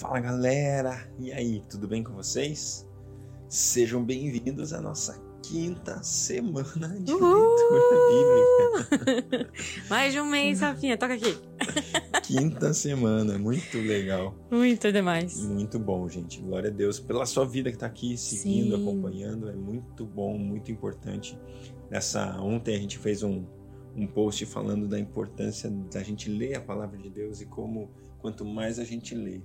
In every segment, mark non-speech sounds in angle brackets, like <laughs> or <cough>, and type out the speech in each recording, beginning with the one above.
Fala galera, e aí, tudo bem com vocês? Sejam bem-vindos à nossa quinta semana de Uhul! leitura bíblica. <laughs> Mais de um mês, Rafinha, toca aqui. <laughs> Quinta semana, muito legal. Muito demais. Muito bom, gente. Glória a Deus pela sua vida que está aqui seguindo, Sim. acompanhando. É muito bom, muito importante. Nessa ontem a gente fez um, um post falando da importância da gente ler a palavra de Deus e como quanto mais a gente lê,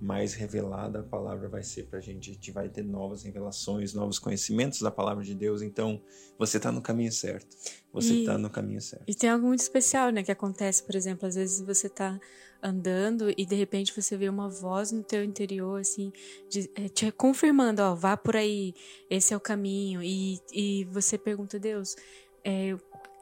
mais revelada a palavra vai ser para a gente. A gente vai ter novas revelações, novos conhecimentos da palavra de Deus. Então, você está no caminho certo. Você está no caminho certo. E tem algo muito especial, né? Que acontece, por exemplo, às vezes você está andando e de repente você vê uma voz no teu interior, assim, de, é, te confirmando, ó, vá por aí, esse é o caminho. E, e você pergunta, Deus, é,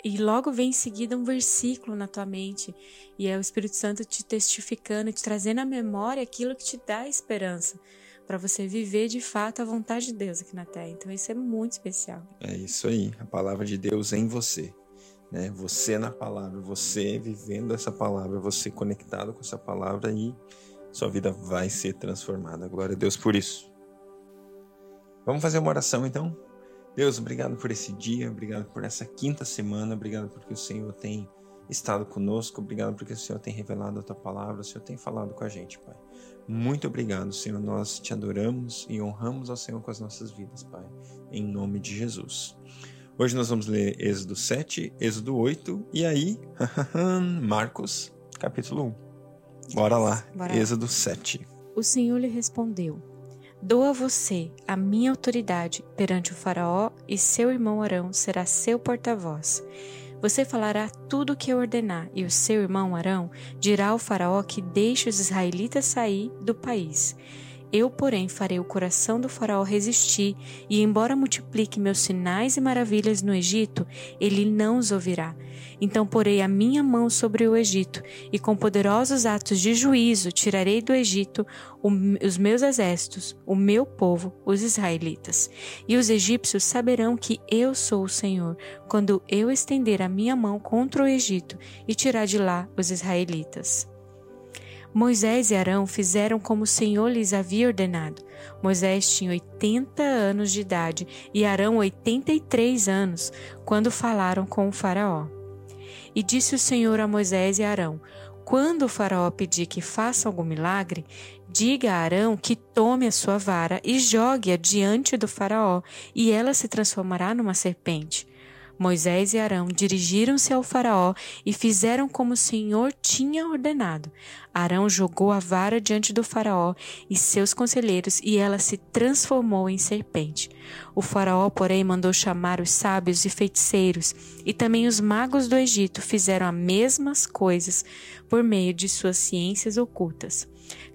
e logo vem em seguida um versículo na tua mente, e é o Espírito Santo te testificando, te trazendo à memória aquilo que te dá esperança, para você viver de fato a vontade de Deus aqui na terra. Então isso é muito especial. É isso aí, a palavra de Deus em você. Né? Você na palavra, você vivendo essa palavra, você conectado com essa palavra e sua vida vai ser transformada. Glória a Deus por isso. Vamos fazer uma oração então? Deus, obrigado por esse dia, obrigado por essa quinta semana, obrigado porque o Senhor tem estado conosco, obrigado porque o Senhor tem revelado a tua palavra, o Senhor tem falado com a gente, Pai. Muito obrigado, Senhor. Nós te adoramos e honramos ao Senhor com as nossas vidas, Pai, em nome de Jesus. Hoje nós vamos ler Êxodo 7, Êxodo 8 e aí, <laughs> Marcos, capítulo 1. Bora lá, Bora Êxodo 7. O Senhor lhe respondeu: Dou a você a minha autoridade perante o Faraó e seu irmão Arão será seu porta-voz. Você falará tudo o que eu ordenar, e o seu irmão Arão dirá ao Faraó que deixe os israelitas sair do país. Eu, porém, farei o coração do Faraó resistir, e embora multiplique meus sinais e maravilhas no Egito, ele não os ouvirá. Então porei a minha mão sobre o Egito, e com poderosos atos de juízo tirarei do Egito os meus exércitos, o meu povo, os israelitas. E os egípcios saberão que eu sou o Senhor, quando eu estender a minha mão contra o Egito e tirar de lá os israelitas. Moisés e Arão fizeram como o Senhor lhes havia ordenado. Moisés tinha 80 anos de idade e Arão 83 anos quando falaram com o Faraó. E disse o Senhor a Moisés e Arão: Quando o Faraó pedir que faça algum milagre, diga a Arão que tome a sua vara e jogue-a diante do Faraó, e ela se transformará numa serpente. Moisés e Arão dirigiram-se ao Faraó e fizeram como o Senhor tinha ordenado. Arão jogou a vara diante do Faraó e seus conselheiros, e ela se transformou em serpente. O Faraó, porém, mandou chamar os sábios e feiticeiros, e também os magos do Egito fizeram as mesmas coisas por meio de suas ciências ocultas.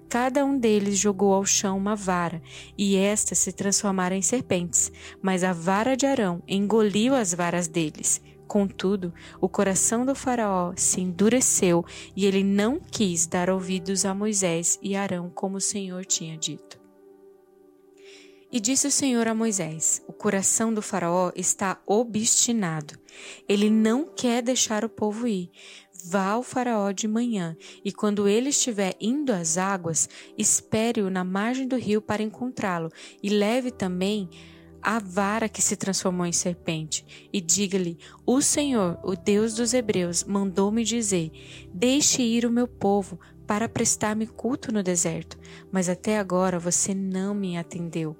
Cada um deles jogou ao chão uma vara, e estas se transformaram em serpentes, mas a vara de Arão engoliu as varas deles. Contudo, o coração do Faraó se endureceu e ele não quis dar ouvidos a Moisés e Arão como o Senhor tinha dito. E disse o Senhor a Moisés: O coração do Faraó está obstinado. Ele não quer deixar o povo ir. Vá ao Faraó de manhã, e quando ele estiver indo às águas, espere-o na margem do rio para encontrá-lo, e leve também a vara que se transformou em serpente, e diga-lhe: O Senhor, o Deus dos Hebreus, mandou-me dizer: Deixe ir o meu povo para prestar-me culto no deserto, mas até agora você não me atendeu.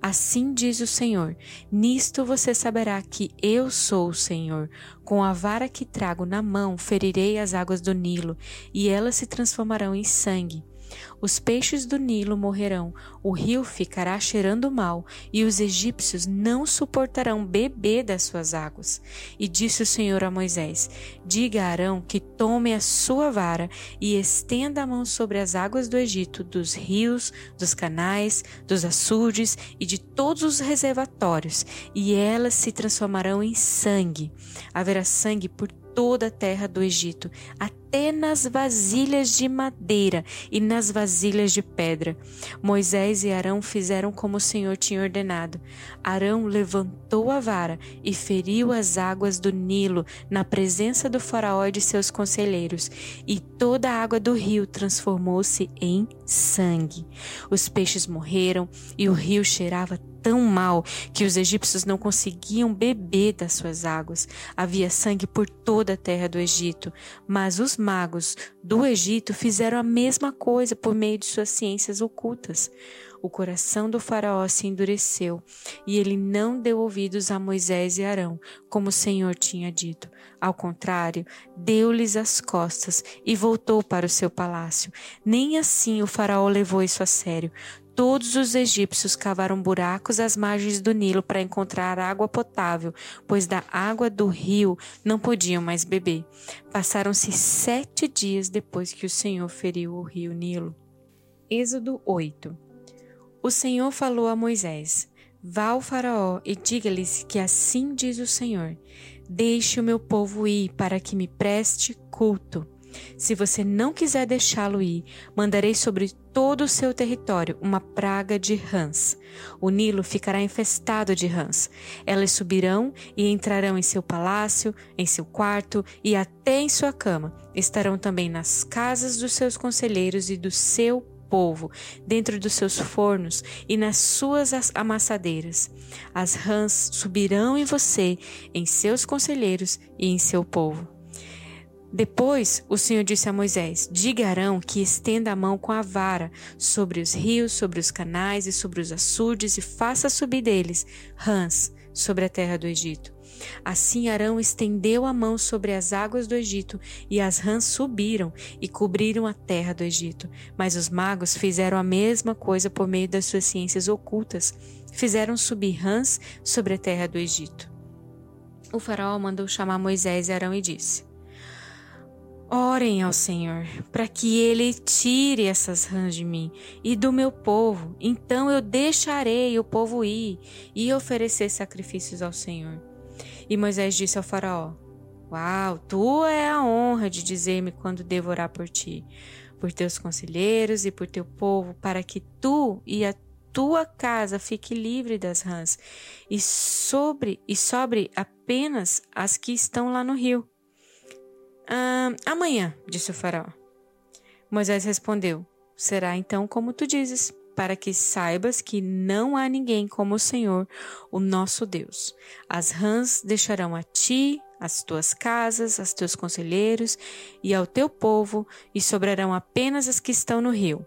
Assim diz o Senhor: Nisto você saberá que eu sou o Senhor. Com a vara que trago na mão ferirei as águas do Nilo, e elas se transformarão em sangue. Os peixes do Nilo morrerão, o rio ficará cheirando mal, e os egípcios não suportarão beber das suas águas. E disse o Senhor a Moisés: Diga a Arão que tome a sua vara e estenda a mão sobre as águas do Egito, dos rios, dos canais, dos açudes e de todos os reservatórios, e elas se transformarão em sangue. Haverá sangue por toda a terra do Egito, até nas vasilhas de madeira e nas vasilhas de pedra. Moisés e Arão fizeram como o Senhor tinha ordenado. Arão levantou a vara e feriu as águas do Nilo na presença do Faraó e de seus conselheiros, e toda a água do rio transformou-se em sangue. Os peixes morreram e o rio cheirava tão mal que os egípcios não conseguiam beber das suas águas. Havia sangue por toda a terra do Egito. Mas os magos do Egito fizeram a mesma coisa por meio de suas ciências ocultas. O coração do Faraó se endureceu e ele não deu ouvidos a Moisés e Arão, como o Senhor tinha dito. Ao contrário, deu-lhes as costas e voltou para o seu palácio. Nem assim o Faraó levou isso a sério. Todos os egípcios cavaram buracos às margens do Nilo para encontrar água potável, pois da água do rio não podiam mais beber. Passaram-se sete dias depois que o Senhor feriu o rio Nilo. Êxodo 8 O Senhor falou a Moisés: Vá ao Faraó e diga-lhes que assim diz o Senhor: Deixe o meu povo ir para que me preste culto. Se você não quiser deixá-lo ir, mandarei sobre todo o seu território uma praga de rãs. O Nilo ficará infestado de rãs. Elas subirão e entrarão em seu palácio, em seu quarto e até em sua cama. Estarão também nas casas dos seus conselheiros e do seu povo, dentro dos seus fornos e nas suas amassadeiras. As rãs subirão em você, em seus conselheiros e em seu povo. Depois o Senhor disse a Moisés: Diga a Arão que estenda a mão com a vara sobre os rios, sobre os canais e sobre os açudes e faça subir deles rãs sobre a terra do Egito. Assim Arão estendeu a mão sobre as águas do Egito, e as rãs subiram e cobriram a terra do Egito. Mas os magos fizeram a mesma coisa por meio das suas ciências ocultas. Fizeram subir rãs sobre a terra do Egito. O faraó mandou chamar Moisés e Arão e disse: Orem ao Senhor, para que ele tire essas rãs de mim e do meu povo. Então eu deixarei o povo ir e oferecer sacrifícios ao Senhor. E Moisés disse ao Faraó: Uau, tua é a honra de dizer-me quando devo orar por ti, por teus conselheiros e por teu povo, para que tu e a tua casa fique livre das rãs e sobre e sobre apenas as que estão lá no rio. Ah, amanhã, disse o faraó. Moisés respondeu: Será então como tu dizes, para que saibas que não há ninguém como o Senhor, o nosso Deus. As rãs deixarão a ti, as tuas casas, aos teus conselheiros e ao teu povo, e sobrarão apenas as que estão no rio.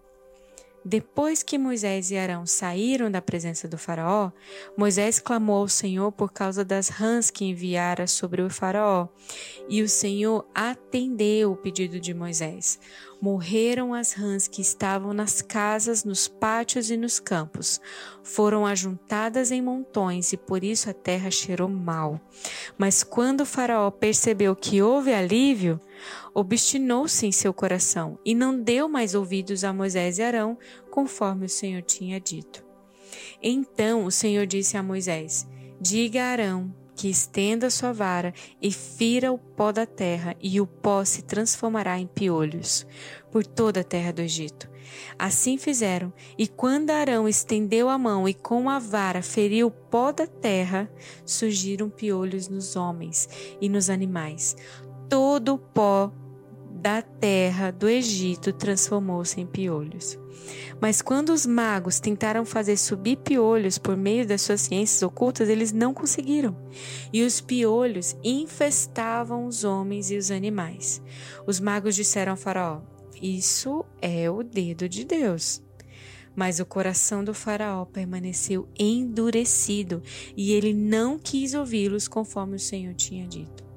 Depois que Moisés e Arão saíram da presença do Faraó, Moisés clamou ao Senhor por causa das rãs que enviara sobre o Faraó, e o Senhor atendeu o pedido de Moisés morreram as rãs que estavam nas casas, nos pátios e nos campos. Foram ajuntadas em montões e por isso a terra cheirou mal. Mas quando o Faraó percebeu que houve alívio, obstinou-se em seu coração e não deu mais ouvidos a Moisés e Arão, conforme o Senhor tinha dito. Então o Senhor disse a Moisés: Diga a Arão que estenda sua vara e fira o pó da terra, e o pó se transformará em piolhos por toda a terra do Egito. Assim fizeram, e quando Arão estendeu a mão e com a vara feriu o pó da terra, surgiram piolhos nos homens e nos animais. Todo o pó da terra do Egito transformou-se em piolhos. Mas quando os magos tentaram fazer subir piolhos por meio das suas ciências ocultas, eles não conseguiram. E os piolhos infestavam os homens e os animais. Os magos disseram ao Faraó: Isso é o dedo de Deus. Mas o coração do Faraó permaneceu endurecido e ele não quis ouvi-los conforme o Senhor tinha dito.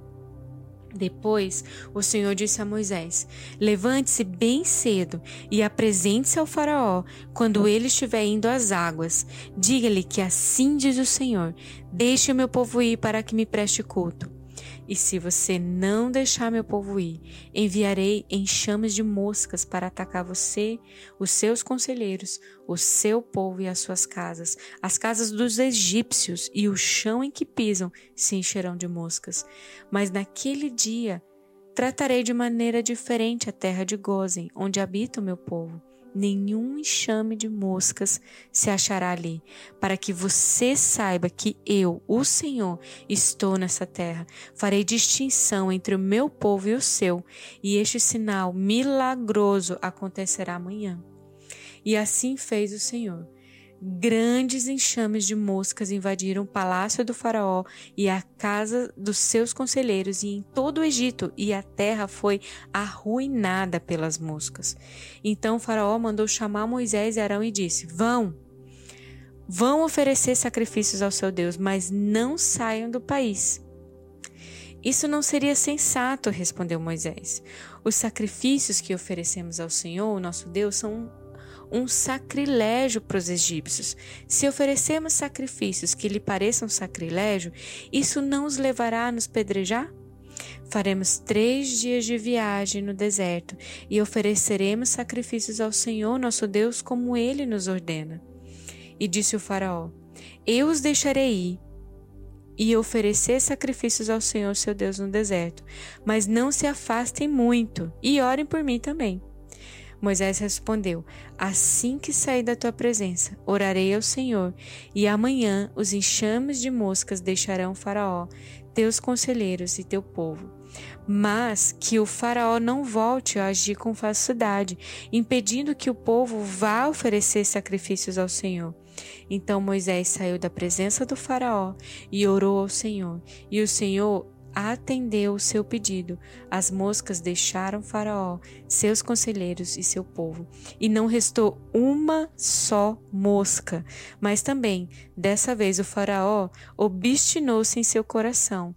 Depois o Senhor disse a Moisés: Levante-se bem cedo e apresente-se ao Faraó quando ele estiver indo às águas. Diga-lhe que assim diz o Senhor: Deixe o meu povo ir para que me preste culto. E se você não deixar meu povo ir, enviarei enxames de moscas para atacar você, os seus conselheiros, o seu povo e as suas casas. As casas dos egípcios e o chão em que pisam se encherão de moscas. Mas naquele dia Tratarei de maneira diferente a terra de Gozen, onde habita o meu povo. Nenhum enxame de moscas se achará ali, para que você saiba que eu, o Senhor, estou nessa terra. Farei distinção entre o meu povo e o seu, e este sinal milagroso acontecerá amanhã. E assim fez o Senhor. Grandes enxames de moscas invadiram o palácio do Faraó e a casa dos seus conselheiros, e em todo o Egito, e a terra foi arruinada pelas moscas. Então o Faraó mandou chamar Moisés e Arão e disse: Vão, vão oferecer sacrifícios ao seu Deus, mas não saiam do país. Isso não seria sensato, respondeu Moisés. Os sacrifícios que oferecemos ao Senhor, nosso Deus, são um sacrilégio para os egípcios. Se oferecermos sacrifícios que lhe pareçam sacrilégio, isso não os levará a nos pedrejar? Faremos três dias de viagem no deserto e ofereceremos sacrifícios ao Senhor nosso Deus como ele nos ordena. E disse o Faraó: Eu os deixarei ir e oferecer sacrifícios ao Senhor seu Deus no deserto, mas não se afastem muito e orem por mim também. Moisés respondeu: Assim que sair da tua presença, orarei ao Senhor, e amanhã os enxames de moscas deixarão Faraó, teus conselheiros e teu povo. Mas que o Faraó não volte a agir com falsidade, impedindo que o povo vá oferecer sacrifícios ao Senhor. Então Moisés saiu da presença do Faraó e orou ao Senhor, e o Senhor atendeu o seu pedido. As moscas deixaram Faraó, seus conselheiros e seu povo, e não restou uma só mosca. Mas também, dessa vez, o Faraó obstinou-se em seu coração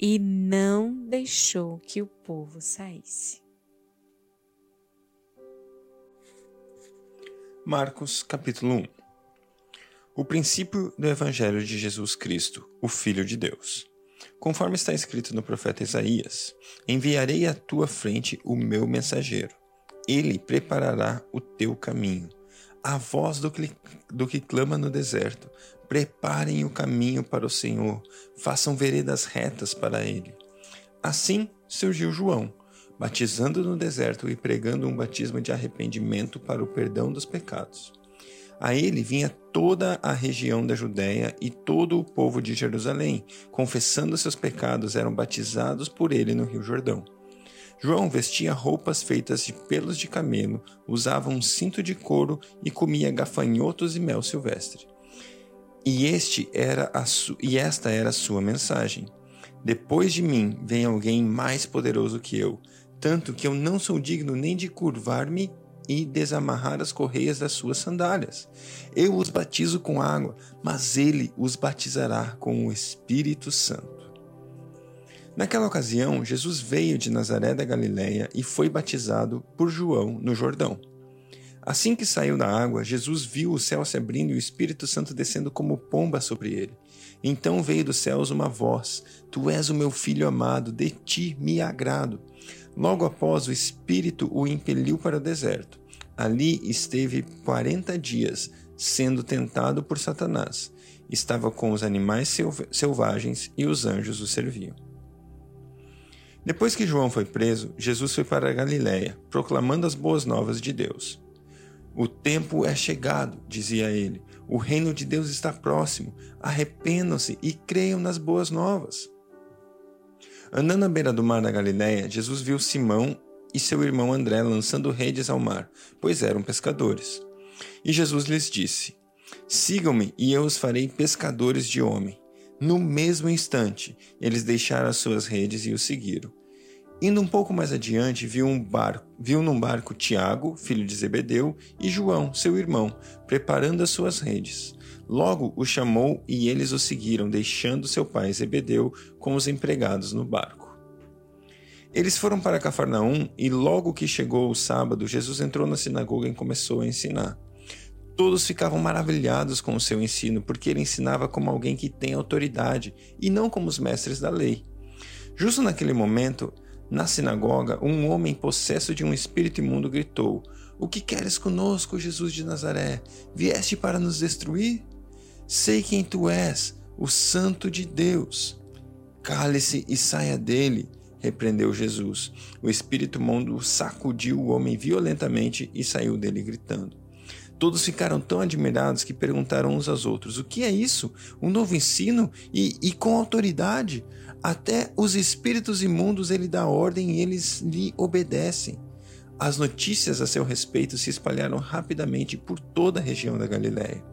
e não deixou que o povo saísse. Marcos capítulo 1 O princípio do Evangelho de Jesus Cristo, o Filho de Deus. Conforme está escrito no profeta Isaías: Enviarei à tua frente o meu mensageiro. Ele preparará o teu caminho. A voz do que, do que clama no deserto: Preparem o caminho para o Senhor, façam veredas retas para ele. Assim surgiu João, batizando no deserto e pregando um batismo de arrependimento para o perdão dos pecados. A ele vinha toda a região da Judéia e todo o povo de Jerusalém, confessando seus pecados, eram batizados por ele no Rio Jordão. João vestia roupas feitas de pelos de camelo, usava um cinto de couro e comia gafanhotos e mel silvestre. E este era a e esta era a sua mensagem: Depois de mim vem alguém mais poderoso que eu, tanto que eu não sou digno nem de curvar-me e desamarrar as correias das suas sandálias. Eu os batizo com água, mas ele os batizará com o Espírito Santo. Naquela ocasião, Jesus veio de Nazaré da Galiléia e foi batizado por João no Jordão. Assim que saiu da água, Jesus viu o céu se abrindo e o Espírito Santo descendo como pomba sobre ele. Então veio dos céus uma voz: Tu és o meu filho amado, de ti me agrado. Logo após, o Espírito o impeliu para o deserto. Ali esteve quarenta dias, sendo tentado por Satanás. Estava com os animais selvagens e os anjos o serviam. Depois que João foi preso, Jesus foi para a Galiléia, proclamando as boas novas de Deus. O tempo é chegado, dizia ele. O reino de Deus está próximo. Arrependam-se e creiam nas boas novas. Andando à beira do mar da Galiléia, Jesus viu Simão e seu irmão André lançando redes ao mar, pois eram pescadores. E Jesus lhes disse: Sigam-me e eu os farei pescadores de homem. No mesmo instante, eles deixaram as suas redes e o seguiram. Indo um pouco mais adiante, viu, um barco, viu num barco Tiago, filho de Zebedeu, e João, seu irmão, preparando as suas redes. Logo o chamou e eles o seguiram, deixando seu pai Zebedeu com os empregados no barco. Eles foram para Cafarnaum e logo que chegou o sábado, Jesus entrou na sinagoga e começou a ensinar. Todos ficavam maravilhados com o seu ensino, porque ele ensinava como alguém que tem autoridade e não como os mestres da lei. Justo naquele momento, na sinagoga, um homem possesso de um espírito imundo gritou: O que queres conosco, Jesus de Nazaré? Vieste para nos destruir? Sei quem tu és, o Santo de Deus. Cale-se e saia dele, repreendeu Jesus. O espírito imundo sacudiu o homem violentamente e saiu dele gritando. Todos ficaram tão admirados que perguntaram uns aos outros: O que é isso? Um novo ensino? E, e com autoridade? Até os espíritos imundos ele dá ordem e eles lhe obedecem. As notícias a seu respeito se espalharam rapidamente por toda a região da Galiléia.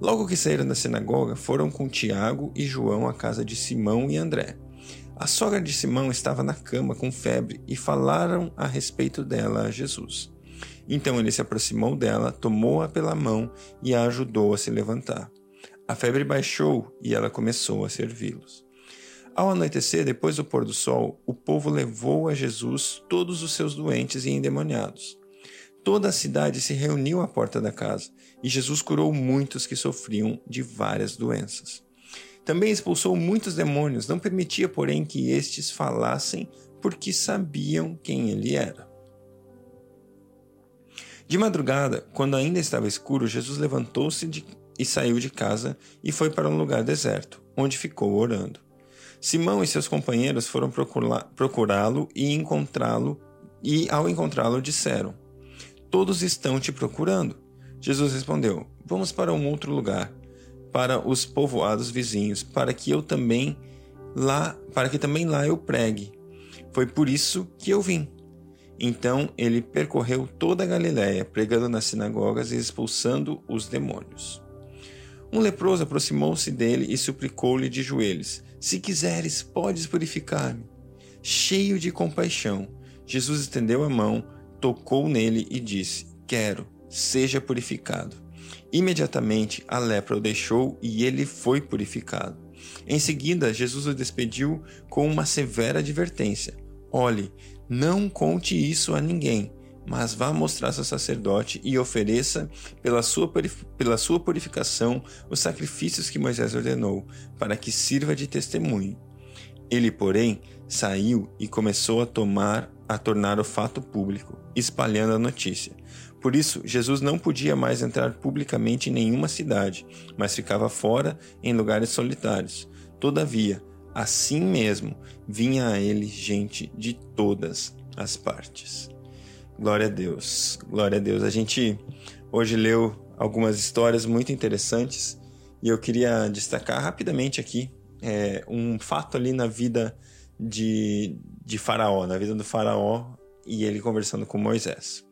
Logo que saíram da sinagoga, foram com Tiago e João à casa de Simão e André. A sogra de Simão estava na cama com febre e falaram a respeito dela a Jesus. Então ele se aproximou dela, tomou-a pela mão e a ajudou a se levantar. A febre baixou e ela começou a servi-los. Ao anoitecer, depois do pôr do sol, o povo levou a Jesus todos os seus doentes e endemoniados. Toda a cidade se reuniu à porta da casa, e Jesus curou muitos que sofriam de várias doenças. Também expulsou muitos demônios, não permitia, porém, que estes falassem, porque sabiam quem ele era. De madrugada, quando ainda estava escuro, Jesus levantou-se e saiu de casa e foi para um lugar deserto, onde ficou orando. Simão e seus companheiros foram procurá-lo e encontrá-lo, e ao encontrá-lo disseram: Todos estão te procurando. Jesus respondeu: Vamos para um outro lugar para os povoados vizinhos, para que eu também lá, para que também lá eu pregue. Foi por isso que eu vim. Então ele percorreu toda a Galiléia, pregando nas sinagogas e expulsando os demônios. Um leproso aproximou-se dele e suplicou-lhe de joelhos: Se quiseres, podes purificar-me. Cheio de compaixão, Jesus estendeu a mão, tocou nele e disse: Quero, seja purificado. Imediatamente a lepra o deixou e ele foi purificado. Em seguida, Jesus o despediu com uma severa advertência: Olhe, não conte isso a ninguém, mas vá mostrar-se sacerdote e ofereça, pela sua, pela sua purificação, os sacrifícios que Moisés ordenou, para que sirva de testemunho. Ele, porém, saiu e começou a tomar a tornar o fato público, espalhando a notícia. Por isso, Jesus não podia mais entrar publicamente em nenhuma cidade, mas ficava fora em lugares solitários. Todavia, assim mesmo, vinha a ele gente de todas as partes. Glória a Deus, glória a Deus. A gente hoje leu algumas histórias muito interessantes e eu queria destacar rapidamente aqui é, um fato ali na vida de, de Faraó, na vida do Faraó e ele conversando com Moisés.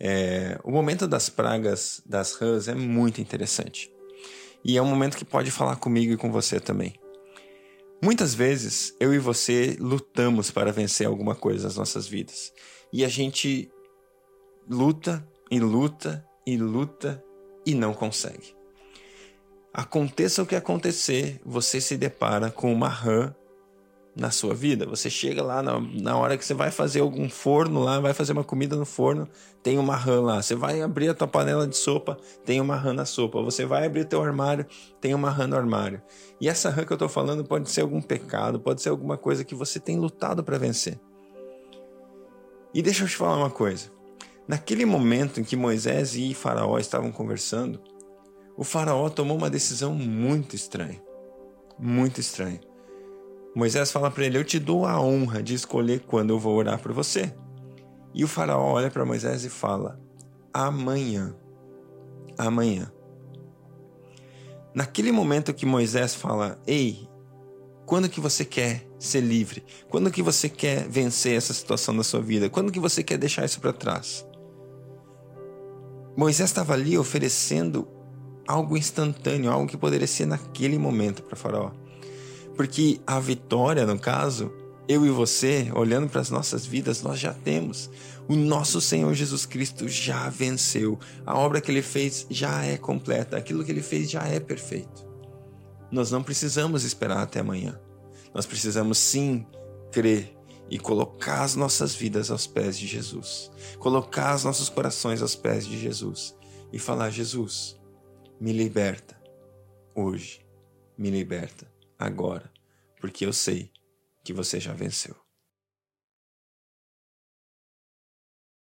É, o momento das pragas das rãs é muito interessante. E é um momento que pode falar comigo e com você também. Muitas vezes eu e você lutamos para vencer alguma coisa nas nossas vidas. E a gente luta e luta e luta e não consegue. Aconteça o que acontecer, você se depara com uma rã na sua vida. Você chega lá na, na hora que você vai fazer algum forno lá, vai fazer uma comida no forno, tem uma rã lá. Você vai abrir a tua panela de sopa, tem uma rã na sopa. Você vai abrir teu armário, tem uma rã no armário. E essa rã que eu tô falando pode ser algum pecado, pode ser alguma coisa que você tem lutado para vencer. E deixa eu te falar uma coisa. Naquele momento em que Moisés e Faraó estavam conversando, o Faraó tomou uma decisão muito estranha. Muito estranha. Moisés fala para ele: Eu te dou a honra de escolher quando eu vou orar por você. E o faraó olha para Moisés e fala: Amanhã. Amanhã. Naquele momento que Moisés fala: Ei, quando que você quer ser livre? Quando que você quer vencer essa situação da sua vida? Quando que você quer deixar isso para trás? Moisés estava ali oferecendo algo instantâneo, algo que poderia ser naquele momento para Faraó. Porque a vitória, no caso, eu e você, olhando para as nossas vidas, nós já temos. O nosso Senhor Jesus Cristo já venceu. A obra que ele fez já é completa. Aquilo que ele fez já é perfeito. Nós não precisamos esperar até amanhã. Nós precisamos sim crer e colocar as nossas vidas aos pés de Jesus. Colocar os nossos corações aos pés de Jesus e falar: Jesus, me liberta hoje. Me liberta agora, porque eu sei que você já venceu.